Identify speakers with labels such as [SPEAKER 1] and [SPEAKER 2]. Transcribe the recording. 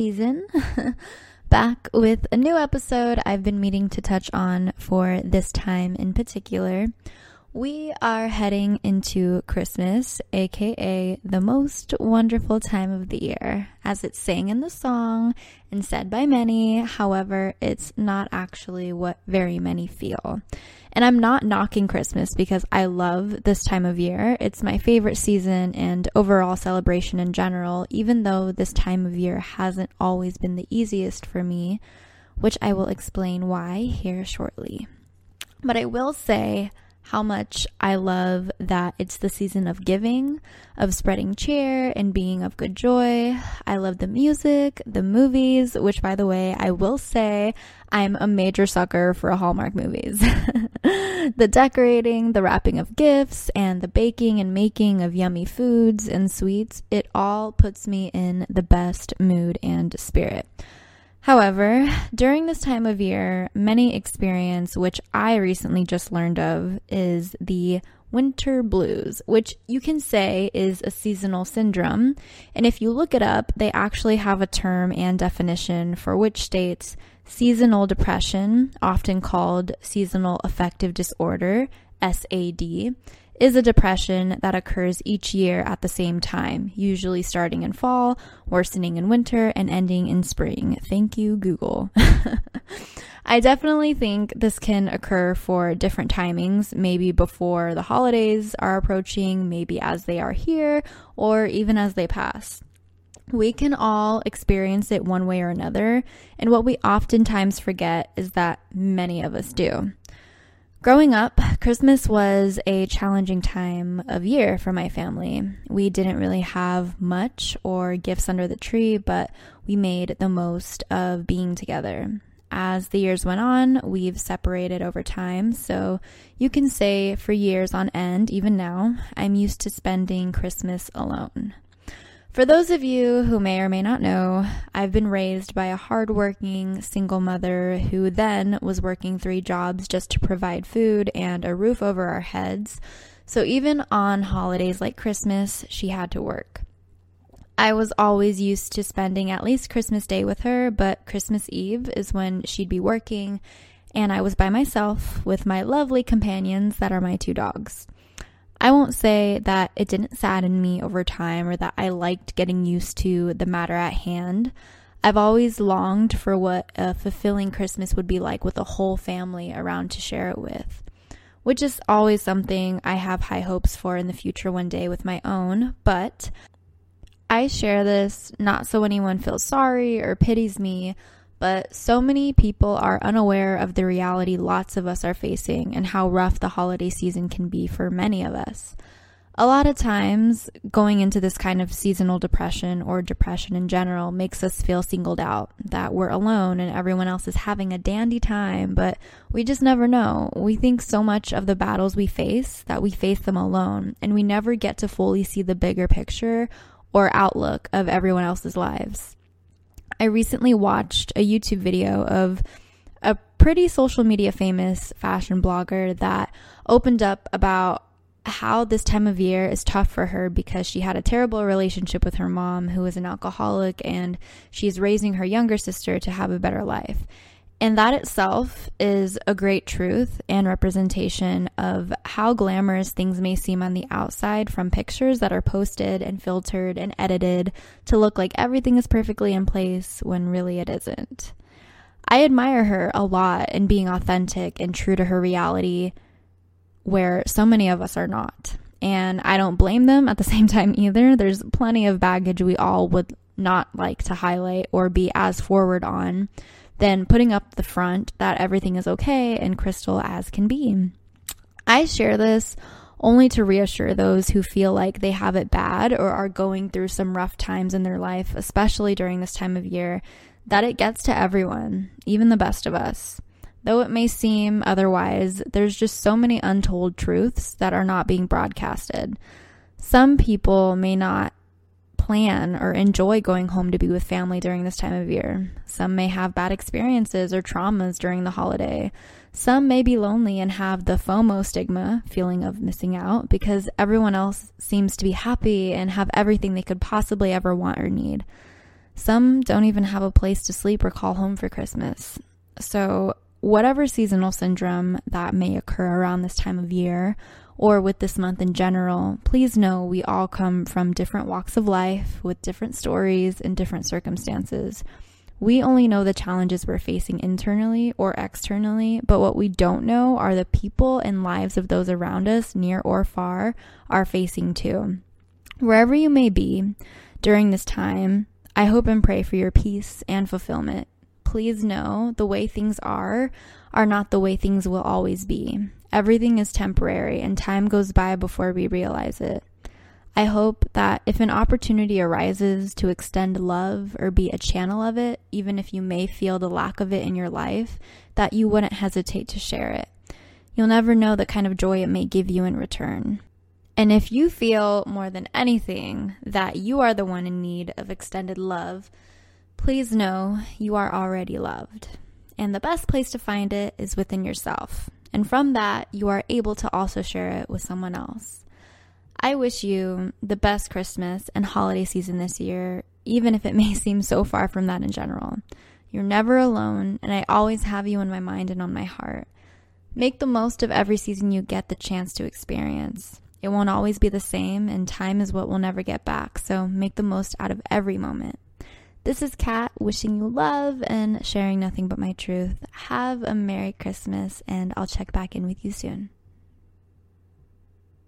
[SPEAKER 1] season. Back with a new episode I've been meaning to touch on for this time in particular. We are heading into Christmas, aka the most wonderful time of the year, as it's sang in the song and said by many. However, it's not actually what very many feel. And I'm not knocking Christmas because I love this time of year. It's my favorite season and overall celebration in general, even though this time of year hasn't always been the easiest for me, which I will explain why here shortly. But I will say, how much I love that it's the season of giving, of spreading cheer and being of good joy. I love the music, the movies, which by the way, I will say I'm a major sucker for Hallmark movies. the decorating, the wrapping of gifts, and the baking and making of yummy foods and sweets, it all puts me in the best mood and spirit. However, during this time of year, many experience, which I recently just learned of, is the winter blues, which you can say is a seasonal syndrome. And if you look it up, they actually have a term and definition for which states seasonal depression, often called seasonal affective disorder, SAD, is a depression that occurs each year at the same time, usually starting in fall, worsening in winter, and ending in spring. Thank you, Google. I definitely think this can occur for different timings, maybe before the holidays are approaching, maybe as they are here, or even as they pass. We can all experience it one way or another, and what we oftentimes forget is that many of us do. Growing up, Christmas was a challenging time of year for my family. We didn't really have much or gifts under the tree, but we made the most of being together. As the years went on, we've separated over time, so you can say for years on end, even now, I'm used to spending Christmas alone. For those of you who may or may not know, I've been raised by a hardworking single mother who then was working three jobs just to provide food and a roof over our heads. So even on holidays like Christmas, she had to work. I was always used to spending at least Christmas Day with her, but Christmas Eve is when she'd be working, and I was by myself with my lovely companions that are my two dogs. I won't say that it didn't sadden me over time or that I liked getting used to the matter at hand. I've always longed for what a fulfilling Christmas would be like with a whole family around to share it with, which is always something I have high hopes for in the future one day with my own. But I share this not so anyone feels sorry or pities me, but so many people are unaware of the reality lots of us are facing and how rough the holiday season can be for many of us. A lot of times, going into this kind of seasonal depression or depression in general makes us feel singled out, that we're alone and everyone else is having a dandy time, but we just never know. We think so much of the battles we face that we face them alone, and we never get to fully see the bigger picture or outlook of everyone else's lives. I recently watched a YouTube video of a pretty social media famous fashion blogger that opened up about how this time of year is tough for her because she had a terrible relationship with her mom, who is an alcoholic, and she's raising her younger sister to have a better life. And that itself is a great truth and representation of how glamorous things may seem on the outside from pictures that are posted and filtered and edited to look like everything is perfectly in place when really it isn't. I admire her a lot in being authentic and true to her reality, where so many of us are not. And I don't blame them at the same time either. There's plenty of baggage we all would not like to highlight or be as forward on then putting up the front that everything is okay and crystal as can be. I share this only to reassure those who feel like they have it bad or are going through some rough times in their life, especially during this time of year, that it gets to everyone, even the best of us. Though it may seem otherwise, there's just so many untold truths that are not being broadcasted. Some people may not plan or enjoy going home to be with family during this time of year. Some may have bad experiences or traumas during the holiday. Some may be lonely and have the FOMO stigma, feeling of missing out, because everyone else seems to be happy and have everything they could possibly ever want or need. Some don't even have a place to sleep or call home for Christmas. So, whatever seasonal syndrome that may occur around this time of year or with this month in general, please know we all come from different walks of life with different stories and different circumstances. We only know the challenges we're facing internally or externally, but what we don't know are the people and lives of those around us, near or far, are facing too. Wherever you may be during this time, I hope and pray for your peace and fulfillment. Please know the way things are are not the way things will always be. Everything is temporary and time goes by before we realize it. I hope that if an opportunity arises to extend love or be a channel of it, even if you may feel the lack of it in your life, that you wouldn't hesitate to share it. You'll never know the kind of joy it may give you in return. And if you feel more than anything that you are the one in need of extended love, please know you are already loved. And the best place to find it is within yourself. And from that, you are able to also share it with someone else. I wish you the best Christmas and holiday season this year, even if it may seem so far from that in general. You're never alone, and I always have you in my mind and on my heart. Make the most of every season you get the chance to experience. It won't always be the same, and time is what we'll never get back, so make the most out of every moment. This is Kat wishing you love and sharing nothing but my truth. Have a Merry Christmas, and I'll check back in with you soon.